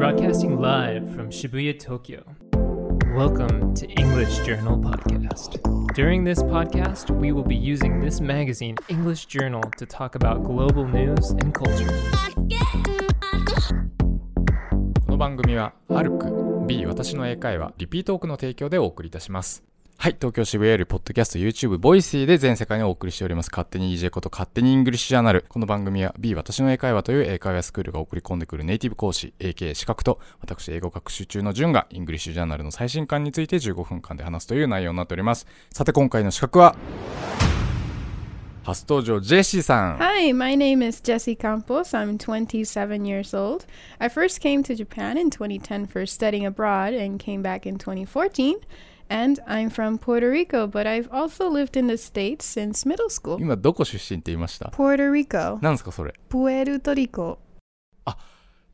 Broadcasting live from Shibuya, Tokyo. Welcome to English Journal Podcast. During this podcast, we will be using this magazine, English Journal, to talk about global news and culture. この番組は「アルク B 私の英会話」リピートークの提供でお送りいたしますはい東京渋谷よりポッドキャスト YouTube ボイシーで全世界にお送りしております勝手に EJ こと勝手にイングリッシュジャーナルこの番組は B 私の英会話という英会話スクールが送り込んでくるネイティブ講師 AK 資格と私英語学習中の順がイングリッシュジャーナルの最新刊について15分間で話すという内容になっておりますさて今回の刺客は初登場ジェシーさん Hi, my name is Jessie Campos. I'm 27 years old. I first came to Japan in 2010 for studying abroad and came back in 2014. And I'm from Puerto Rico, but I've also lived in the States since middle school. 今どこ出身って言いました Puerto Rico. なんですかそれ Puerto Rico.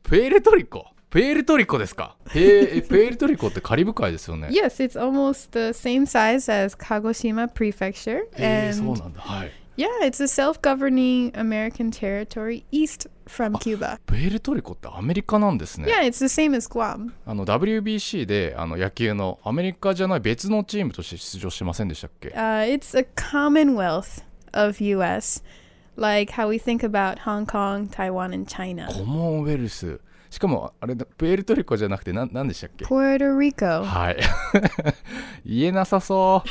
プエルトリコプエルトリコですかへえ、えプエルトリコってカリブ海ですよね。 Yes, it's almost the same size as Kagoshima Prefecture. えー、そう And なんだ。はい。 Yeah, it's a self governing American territory east from Cuba. プエルトリコってアメリカなんですね。Yeah, it's the same as Guam. あの WBC であの野球のアメリカじゃない別のチームとして出場してませんでしたっけ Uh, it's a commonwealth of U.S., like how we think about Hong Kong, Taiwan, and China. コモンウェルス。しかもあれだプエルトリコじゃなくてなんなんでしたっけ Puerto Rico. はい。言えなさそう。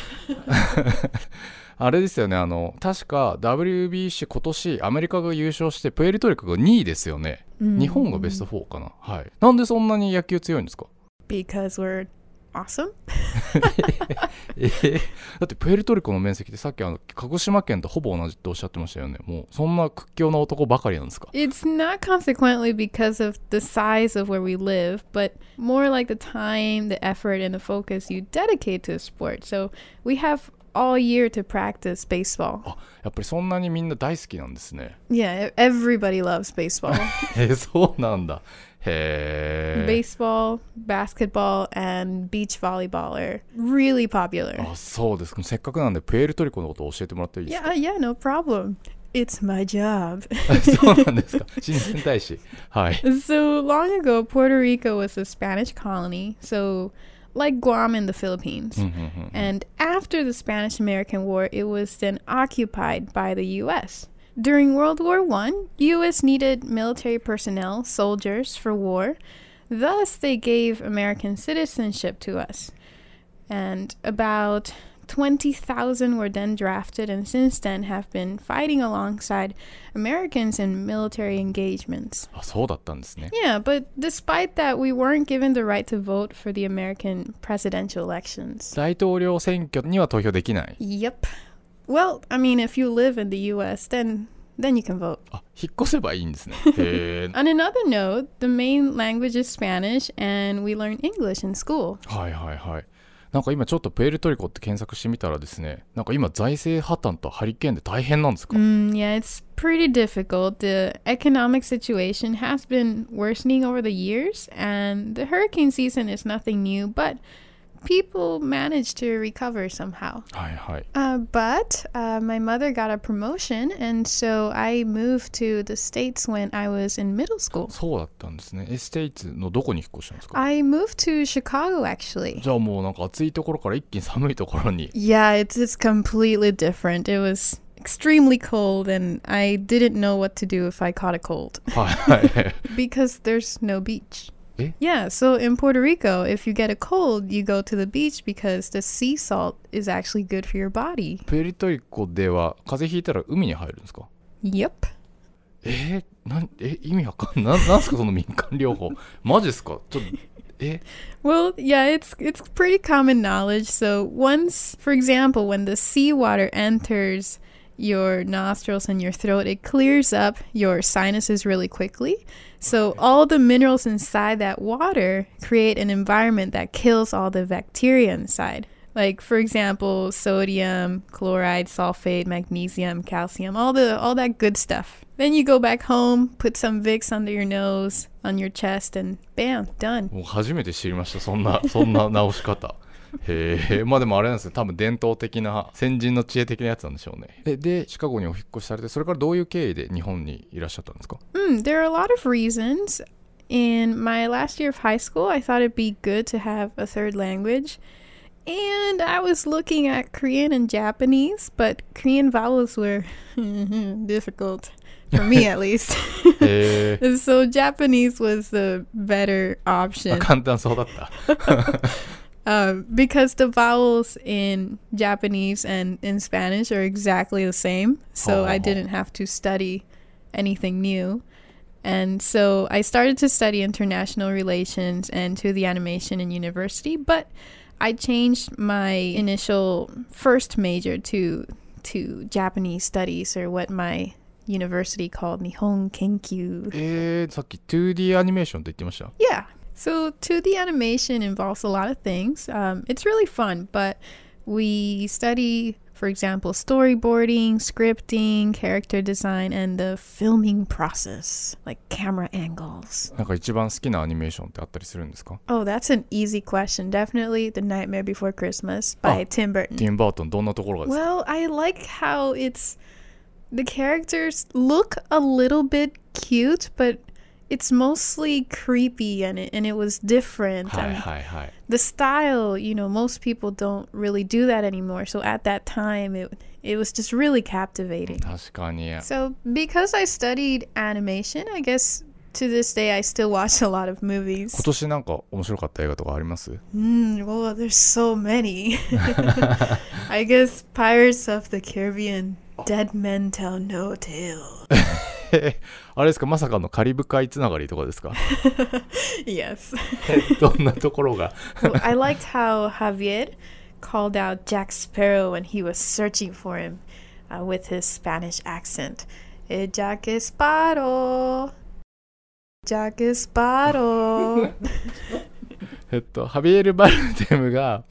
あれですよね、あの、確か WBC 今年アメリカが優勝して、プエルトリコが2位ですよね。日本がベスト4かな。はい。なんでそんなに野球強いんですか Because we're awesome. えーだってプエルトリコの面積ってさっきあの鹿児島県とほぼ同じっておっしゃってましたよね。もうそんな屈強な男ばかりなんですか It's not consequently because of the size of where we live, but more like the time, the effort, and the focus you dedicate to a sport. So we have all year to practice baseball. あやっぱりそんなにみんな大好きなんですね。 Yeah, everybody loves baseball. えーそうなんだ。へえ。 baseball, basketball, and beach volleyball are really popular. あそうですか。せっかくなんでプエルトリコのことを教えてもらっていいですか Yeah, yeah, no problem. It's my job. そうなんですか。親善大使。はい。 so long ago, Puerto Rico was a Spanish colony, so like Guam in the Philippines. Mm-hmm. mm-hmm, mm-hmm. And after the Spanish American War, it was then occupied by the US. During World War I, US needed military personnel, soldiers, for war. Thus, they gave American citizenship to us. And about 20,000 were then drafted and since then have been fighting alongside Americans in military engagements. あそうだったんですね。 Yeah, but despite that, we weren't given the right to vote for the American presidential elections. 大統領選挙には投票できない。 Yep. Well, I mean, if you live in the US, then then you can vote. あ引っ越せばいいんですね。へえ。 On another note, the main language is Spanish and we learn English in school. はいはいはい。 なんか今ちょっとプエルトリコって検索してみたらですね、なんか今財政破綻とハリケーンで大変なんですか、Mm, yeah, it's pretty difficult. The economic situation has been worsening over the years and the hurricane season is nothing new, but people manage to recover somehow. はいはい。 Uh, but uh, my mother got a promotion, and so I moved to the States when I was in middle school. そうだったんですね。エステイツのどこに引っ越したんですか I moved to Chicago actually. じゃあもうなんか暑いところから一気に寒いところに。 Yeah, it's it's completely different. It was extremely cold, and I didn't know what to do if I caught a cold はいはい。 because there's no beach. Eh? Yeah, so in Puerto Rico, if you get a cold, you go to the beach because the sea salt is actually good for your body. プエルトリコでは風邪ひいたら海に入るんですか Yep. えー、なんえ意味わかんない。ななんすかその民間療法。マジですかちょっと、え Well, yeah, it's it's pretty common knowledge. So once, for example, when the seawater enters your nostrils and your throat, it clears up your sinuses really quickly. So all the minerals inside that water create an environment that kills all the bacteria inside. Like for example, sodium, chloride, sulfate, magnesium, calcium, all the all that good stuff. Then you go back home, put some Vicks under your nose, on your chest, and bam, done. もう初めて知りました。そんな、そんな直し方。 へえ、まあでもあれなんですね、多分伝統的な、先人の知恵的なやつなんでしょうね。で、でシカゴにお引っ越しされて、それからどういう経緯で日本にいらっしゃったんですか Hmm, there are a lot of reasons. In my last year of high school, I thought it'd be good to have a third language. And I was looking at Korean and Japanese, but Korean vowels were difficult for me at least. so Japanese was the better あ option 簡単そうだった。um, because the vowels in Japanese and in Spanish are exactly the same. So I Oh. didn't have to study anything new. And so I started to study international relations and to the animation in university, but I changed my initial first major to to Japanese studies or what my university called Nihon Kenkyu. えー、さっき 2D アニメーションって言ってました。 Yeah. So 2D animation involves a lot of things. Um, it's really fun, but we study, for example, storyboarding, scripting, character design, and the filming process, like camera angles. なんか一番好きなアニメーションってあったりするんですか Oh, that's an easy question. Definitely The Nightmare Before Christmas by Oh. Tim Burton. ティム・バートンどんなところがですか Well, I like how it's the characters look a little bit cute, but it's mostly creepy and it, and it was different. はい and はいはい。 the style, you know, most people don't really do that anymore. So at that time, it it was just really captivating. 確かに。 So because I studied animation, I guess to this day I still watch a lot of 今 movies. 年なんか面白かった映画とかあります Mm, well, there's so many. I guess Pirates of the Caribbean, Dead Men Tell No あれですかまさかのカリブ海つながりとかですか yes. どんなところが I liked how Javier called out Jack Sparrow when he was searching for him uh, with his Spanish accent. Eh, Jack Sparrow. Jack Sparrow. えっと、ハビエル・バルデムが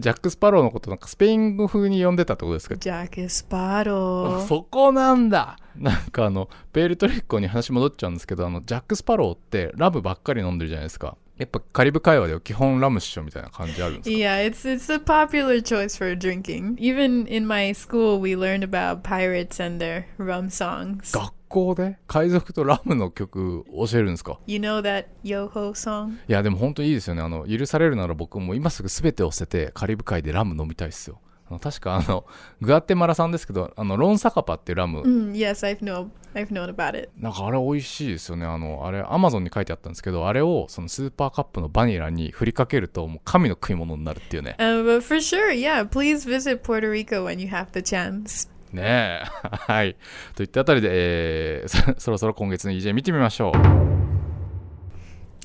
ジャック・スパローのことなんかスペイン語風に呼んでたってことですか？Jack Sparrow. そこなんだなんかあのペールトリッコに話戻っちゃうんですけどあのジャック・スパローってラムばっかり飲んでるじゃないですかやっぱカリブ海話では基本ラムっしょみたいな感じあるんですか？Yeah, it's it's a popular choice for drinking. Even in my school, we learned about pirates and their rum songs. 学校で海賊とラムの曲教えるんですか？You know that Yo Ho song? いやでも本当いいですよねあの許されるなら僕も今すぐ全てを捨ててカリブ海でラム飲みたいっすよあの確かあのグアテマラ産ですけどあのロンサカパっていうラム、Mm, yes, I've know I've known about it. なんかあれ美味しいですよねあのあれアマゾンに書いてあったんですけどあれをそのスーパーカップのバニラに振りかけるともう神の食い物になるっていうね Uh, but for sure, yeah, please visit Puerto Rico when you have the chance. ねえはいといったあたりで、えーそそろそろ今月の EJ 見てみましょう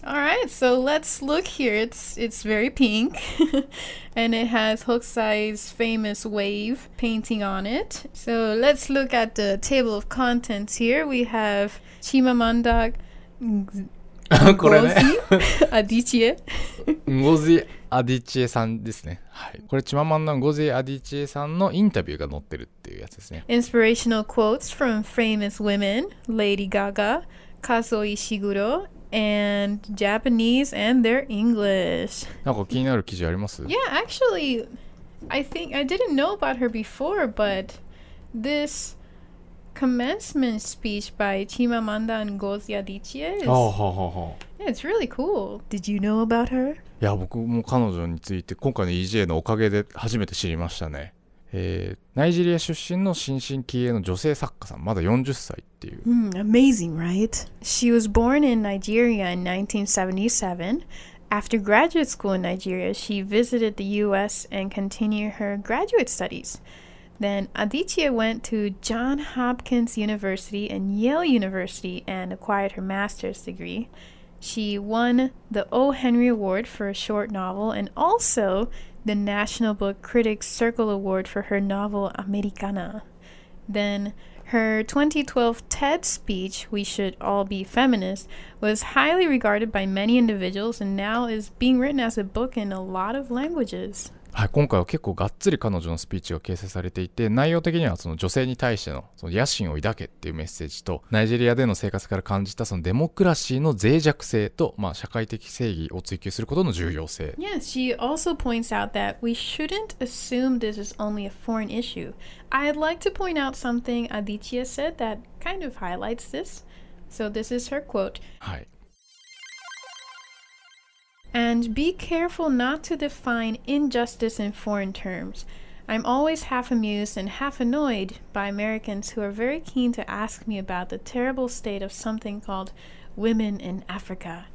All right, so let's look here. It's it's very pink, and it has Hokusai's famous wave painting on it. So let's look at the table of contents here. We have Chimamanda これね Ngozi Adichie. ゴジアディチエさんですねはいこれチママンのゴジアディチエさんのインタビューが載ってるっていうやつですね Inspirational quotes from famous women Lady Gaga, Kazuo Ishiguro, and Japanese and their English. なんか気になる記事あります Yeah, actually, I think I didn't know about her before, but this commencement speech by Chimamanda Ngozi Adichie is ああはあはあはあ yeah, it's really cool. Did you know about her? いや僕も彼女について今回の EJ のおかげで初めて知りましたねえーナイジェリア出身の新進気鋭の女性作家さんまだ40歳っていう Hmm, amazing, right? She was born in Nigeria in 1977. After graduate school in Nigeria, she visited the US and continued her graduate studies. Then Aditya went to John Hopkins University and Yale University and acquired her master's degree. She won the O. Henry Award for a short novel and also the National Book Critics Circle Award for her novel Americana. Then her 2012 TED speech, We Should All Be Feminists, was highly regarded by many individuals and now is being written as a book in a lot of languages. はい、今回は結構がっつり彼女のスピーチが掲載されていて内容的にはその女性に対してのその野心を抱けっていうメッセージとナイジェリアでの生活から感じたそのデモクラシーの脆弱性と、まあ、社会的正義を追求することの重要性 Yes, she also points out that we shouldn't assume this is only a foreign issue. I'd like to point out something Aditya said that kind of highlights this. So, this is her quote はい And be careful not to define injustice in foreign terms. I'm always half amused and half annoyed by Americans who are very keen to ask me about the terrible state of something called women in Africa.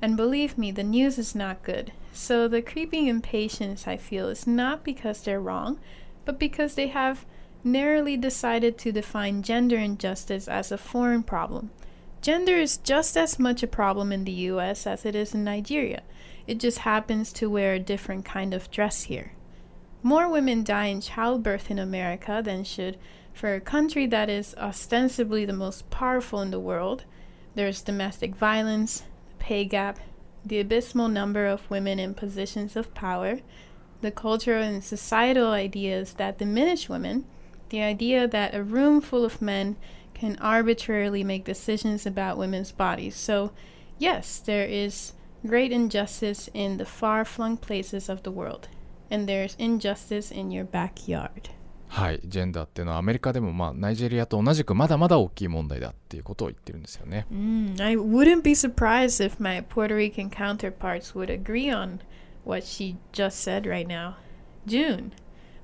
And believe me, the news is not good. So the creeping impatience I feel is not because they're wrong, but because they have narrowly decided to define gender injustice as a foreign problem. Gender is just as much a problem in the US as it is in Nigeria. It just happens to wear a different kind of dress here. More women die in childbirth in America than should for a country that is ostensibly the most powerful in the world. There's domestic violence, the pay gap, the abysmal number of women in positions of power, the cultural and societal ideas that diminish women, the idea that a room full of men can arbitrarily make decisions about women's bodies. So, yes, there is great injustice in the far flung places of the world, and there's injustice in your backyard. はい、ジェンダーっていうのはアメリカでもまあナイジェリアと同じくまだまだ大きい問題だっていうことを言ってるんですよね。 Mm, I wouldn't be surprised if my Puerto Rican counterparts would agree on what she just said right now. June,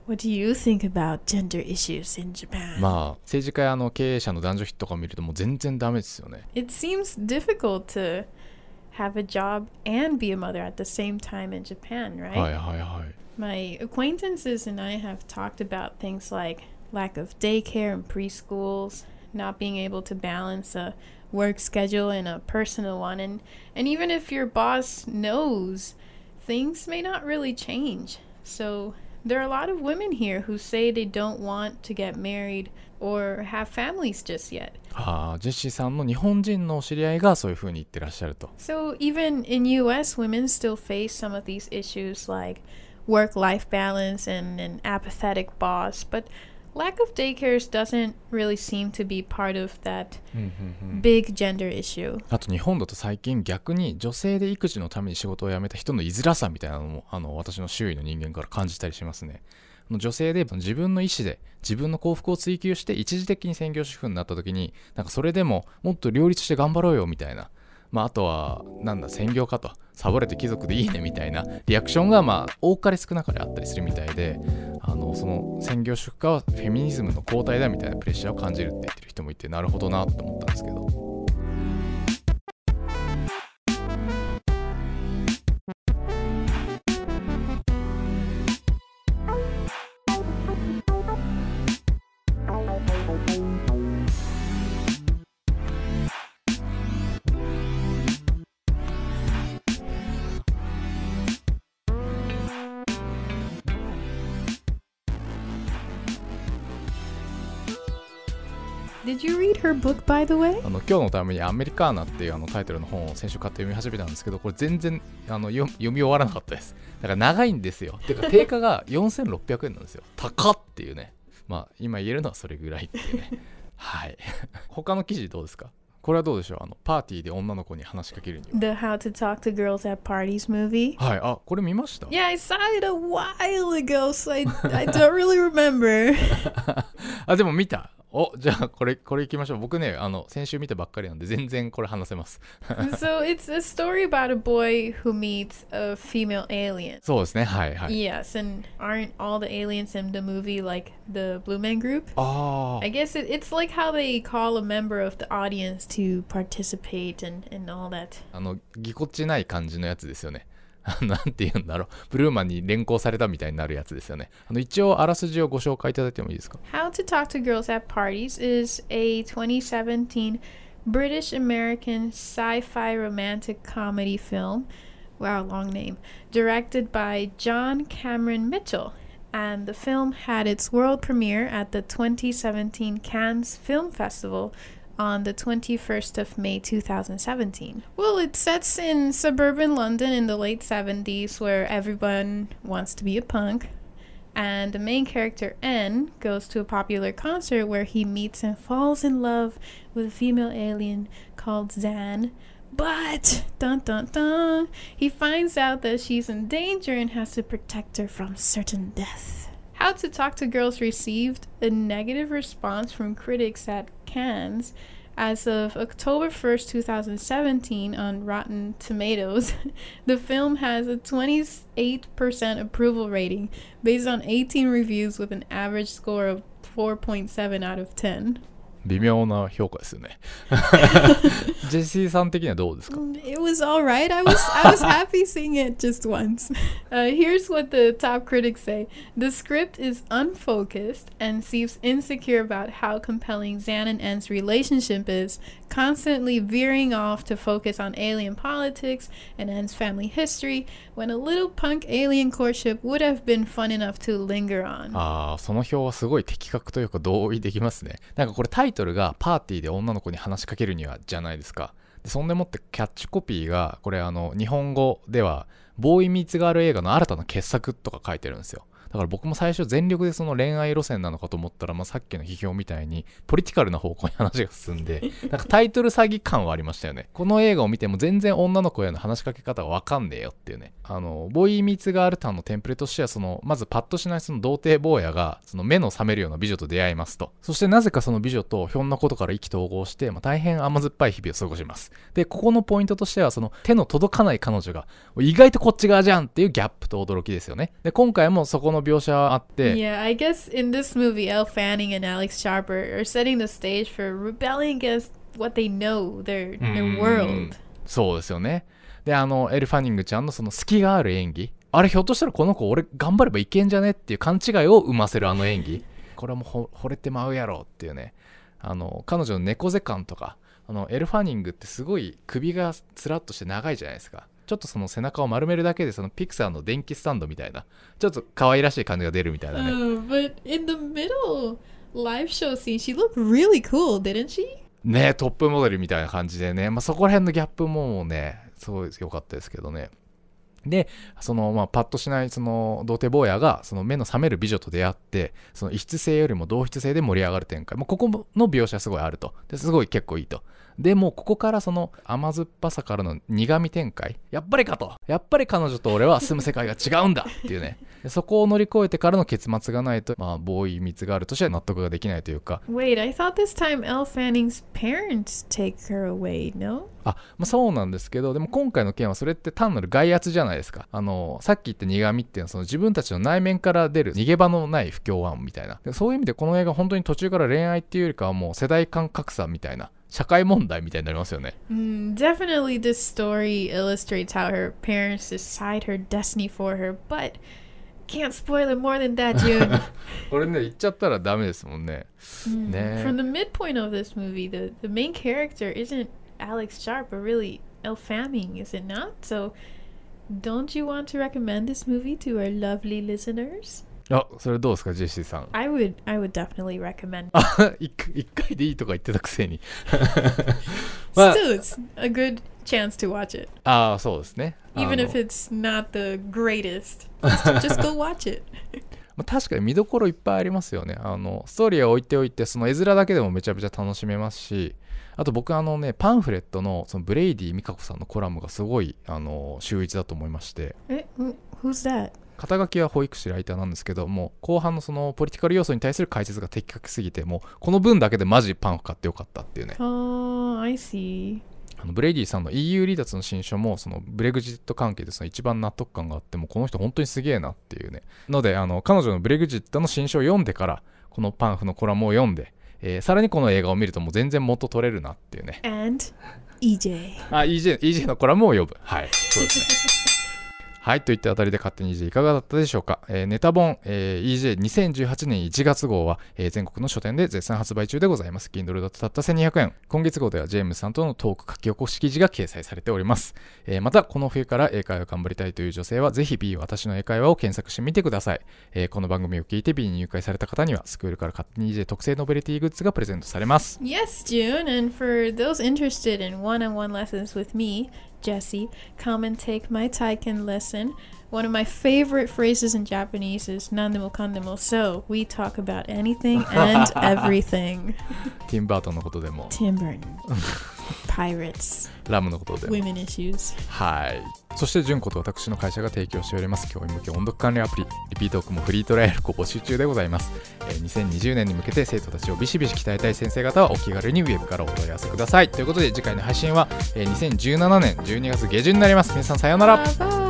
what do you think about gender issues in Japan? まあ政治家やあの経営者の男女比とか見るともう全然ダメですよね。 It seems difficult to have a job and be a mother at the same time in Japan, right? はいはいはい。 My acquaintances and I have talked about things like lack of daycare in preschools, not being able to balance a work schedule and a personal one, and, and even if your boss knows, things may not really change. So there are a lot of women here who say they don't want to get married or have families just yet. ああジェシーさんの日本人のお知り合いがそういうふうに言ってらっしゃると。 So even in US, women still face some of these issues like work-life balance and an apathetic boss, but lack of daycares doesn't really seem to be part of that big gender issue. あと日本だと最近逆に女性で育児のために仕事を辞めた人の居づらさみたいなのもあの私の周囲の人間から感じたりしますね。女性で自分の意思で自分の幸福を追求して一時的に専業主婦になった時になんかそれでももっと両立して頑張ろうよみたいな。まあ、あとはなんだ専業かと。サボれて貴族でいいねみたいな。リアクションがまあ多かれ少なかれあったりするみたいで。あのその専業主婦化はフェミニズムの後退だみたいなプレッシャーを感じるって言ってる人もいてなるほどなと思ったんですけど。Did you read her book, by the way? あの今日のために「アメリカーナ」っていうあのタイトルの本を先週買って読み始めたんですけどこれ全然あの読読み終わらなかったです。だから長いんですよ。てか定価が4600円なんですよ。高っっていうね。まあ今言えるのはそれぐらいっていうね。はい。他の記事どうですか？これはどうでしょう？あのパーティーで女の子に話しかけるには。The How to Talk to Girls at Parties movie? はい。あこれ見ました？Yeah, I saw it a while ago, so I, I don't really remember. あでも見たおじゃあこれこれいきましょう僕ねあの先週見たばっかりなんで全然これ話せます so it's a story about a boy who meets a female alien. そうですねはいはい Yes, and aren't all the aliens in the movie like the Blue Man Group? ああ I guess it, it's like how they call a member of the audience to participate and, and all that. あのぎこちない感じのやつですよねなんて言うんだろうブルーマンに連行されたみたいになるやつですよねあの一応あらすじをご紹介いただいてもいいですか How to Talk to Girls at Parties is a 2017 British American sci fi romantic comedy film. Wow, long name. Directed by John Cameron Mitchell. And the film had its world premiere at the 2017 Cannes Film Festival on the 21st of May 2017. Well, it sets in suburban London in the late 70s where everyone wants to be a punk. And the main character, N, goes to a popular concert where he meets and falls in love with a female alien called Zan. But, dun dun dun, he finds out that she's in danger and has to protect her from certain death. How to Talk to Girls received a negative response from critics at Cannes, As of October 1st, 2017, on Rotten Tomatoes, the film has a 28% approval rating based on 18 reviews with an average score of 4.7 out of 10. 微妙な評価ですよね。ジェシーさん的にはどうですか Mm, It was all right. I was I was happy seeing it just once. Uh, here's what the top critics say: the script is unfocused and seems insecure about how compelling Zan and N's relationship is, constantly veering off to focus on alien politics and N's family history, when a little punk alien courtship would have been fun enough to linger on. ああ、その表はすごい的確というか同意できますね。なんかこれタイトルがパーティーで女の子に話しかけるにはじゃないですか。でそんでもってキャッチコピーが、これあの、日本語では、ボーイミーツガール映画の新たな傑作とか書いてるんですよ。だから僕も最初全力でその恋愛路線なのかと思ったら、まあ、さっきの批評みたいにポリティカルな方向に話が進んで なんかタイトル詐欺感はありましたよね。この映画を見ても全然女の子への話しかけ方がわかんねえよっていうね。あのボーイミツガールタンのテンプレとしてはそのまずパッとしないその童貞坊やがその目の覚めるような美女と出会いますと。そしてなぜかその美女とひょんなことから意気投合して、まあ、大変甘酸っぱい日々を過ごします。でここのポイントとしてはその手の届かない彼女が意外とこっち側じゃんっていうギャップと驚きですよね。で今回もそこの描写はあって Yeah, I guess in this movie, Elle Fanning and Alex Sharper are setting the stage for rebelling against what they know, their their world. そうですよね。で、あの、エル・ファニングちゃんのその隙がある演技。あれ、ひょっとしたらこの子、俺頑張ればいけんじゃねっていう勘違いを生ませるあの演技。これはもうほ惚れてまうやろっていうね。あの、彼女の猫背感とか、あの、エル・ファニングってすごい首がつらっとして長いじゃないですか。ちょっとその背中を丸めるだけで、そのピクサーの電気スタンドみたいな、ちょっと可愛らしい感じが出るみたいなね。Oh, but in the middle live show scene, she looked really cool, didn't she? ねトップモデルみたいな感じでね、まあ、そこら辺のギャップもね、すごい良かったですけどね。で、その、まあ、パッとしない、その、童貞坊やが、その目の覚める美女と出会って、その異質性よりも同質性で盛り上がる展開。もうここの描写すごいあると。ですごい結構いいと。でも、ここからその甘酸っぱさからの苦味展開。やっぱりかと。やっぱり彼女と俺は住む世界が違うんだっていうね。でそこを乗り越えてからの結末がないと、まあ、ボーイ蜜があるとしては納得ができないというか、Wait, I thought this time Elle Fanning's parents take her away, no? あ、まあ、そうなんですけど、でも今回の件はそれって単なる外圧じゃないですか。あの、さっき言った苦味っていうのはその自分たちの内面から出る逃げ場のない不協和音みたいな。でそういう意味でこの映画本当に途中から恋愛っていうよりかはもう世代間格差みたいな、社会問題みたいになりますよね。Mm, definitely, this story illustrates how her parents decide her destiny for her, but can't spoil it more than that, June. これね、言っちゃったらダメですもんね。 Mm. Nah. From the midpoint of this movie, the, the main character isn't Alex Sharp, but really Elle Fanning, is it not? So, don't you want to recommend this movie to our lovely listeners? あ、それどうですか、ジェシーさん。 I would, I would definitely recommend. あ、一回一回でいいとか言ってたくせに。まあ Still, it's a good chance to watch it, ああ、そうですね。even if it's not the greatest. Just, go watch it. まあ、確かに見どころいっぱいありますよね。あの、ストーリーは置いておいて、その絵面だけでもめちゃめちゃ楽しめますし、あと僕あのね、パンフレットのそのブレイディ・ミカコさんのコラムがすごい、あの、秀逸だと思いまして、Eh, who- Who's that? 肩書きは保育士ライターなんですけど、もう後半のそのポリティカル要素に対する解説が的確すぎて、もうこの文だけでマジパンフ買ってよかったっていうね。Oh, I see. あのブレイディさんの EU 離脱の新書もそのブレグジット関係でその一番納得感があってもうこの人本当にすげえなっていうね。のであの彼女のブレグジットの新書を読んでからこのパンフのコラムを読んで、えーさらにこの映画を見るともう全然元取れるなっていうね。And EJ. あ EJ, EJ のコラムを読むはいそうですねはいといったあたりで勝手に EJ いかがだったでしょうか、えーネタ本、えー EJ2018 年1月号は、えー全国の書店で絶賛発売中でございます。Kindle だとたった1200円。今月号ではジェームスさんとのトーク書き起こし記事が掲載されております、えーまたこの冬から英会話を頑張りたいという女性はぜひ B 私の英会話を検索してみてください、えーこの番組を聞いて B に入会された方にはスクールから勝手に EJ 特製ノベリティグッズがプレゼントされます。Yes, June. And for those interested in one on one lessons with me, Jesse, come and take my Taiken lesson. One of my favorite phrases in Japanese is nandemo kandemo. So we talk about anything and everything. ティンバートンのことでも Tim Burton. Pirates, ラムのことで women issues. はい。そして、純子と私の会社が提供しております教員向け音読管理アプリ、リピートークもフリートライアルご募集中でございます。えー2020年に向けて生徒たちをビシビシ鍛えたい先生方はお気軽にウェブからお問い合わせください。ということで、次回の配信は、えー2017年12月下旬になります。皆さんさようなら。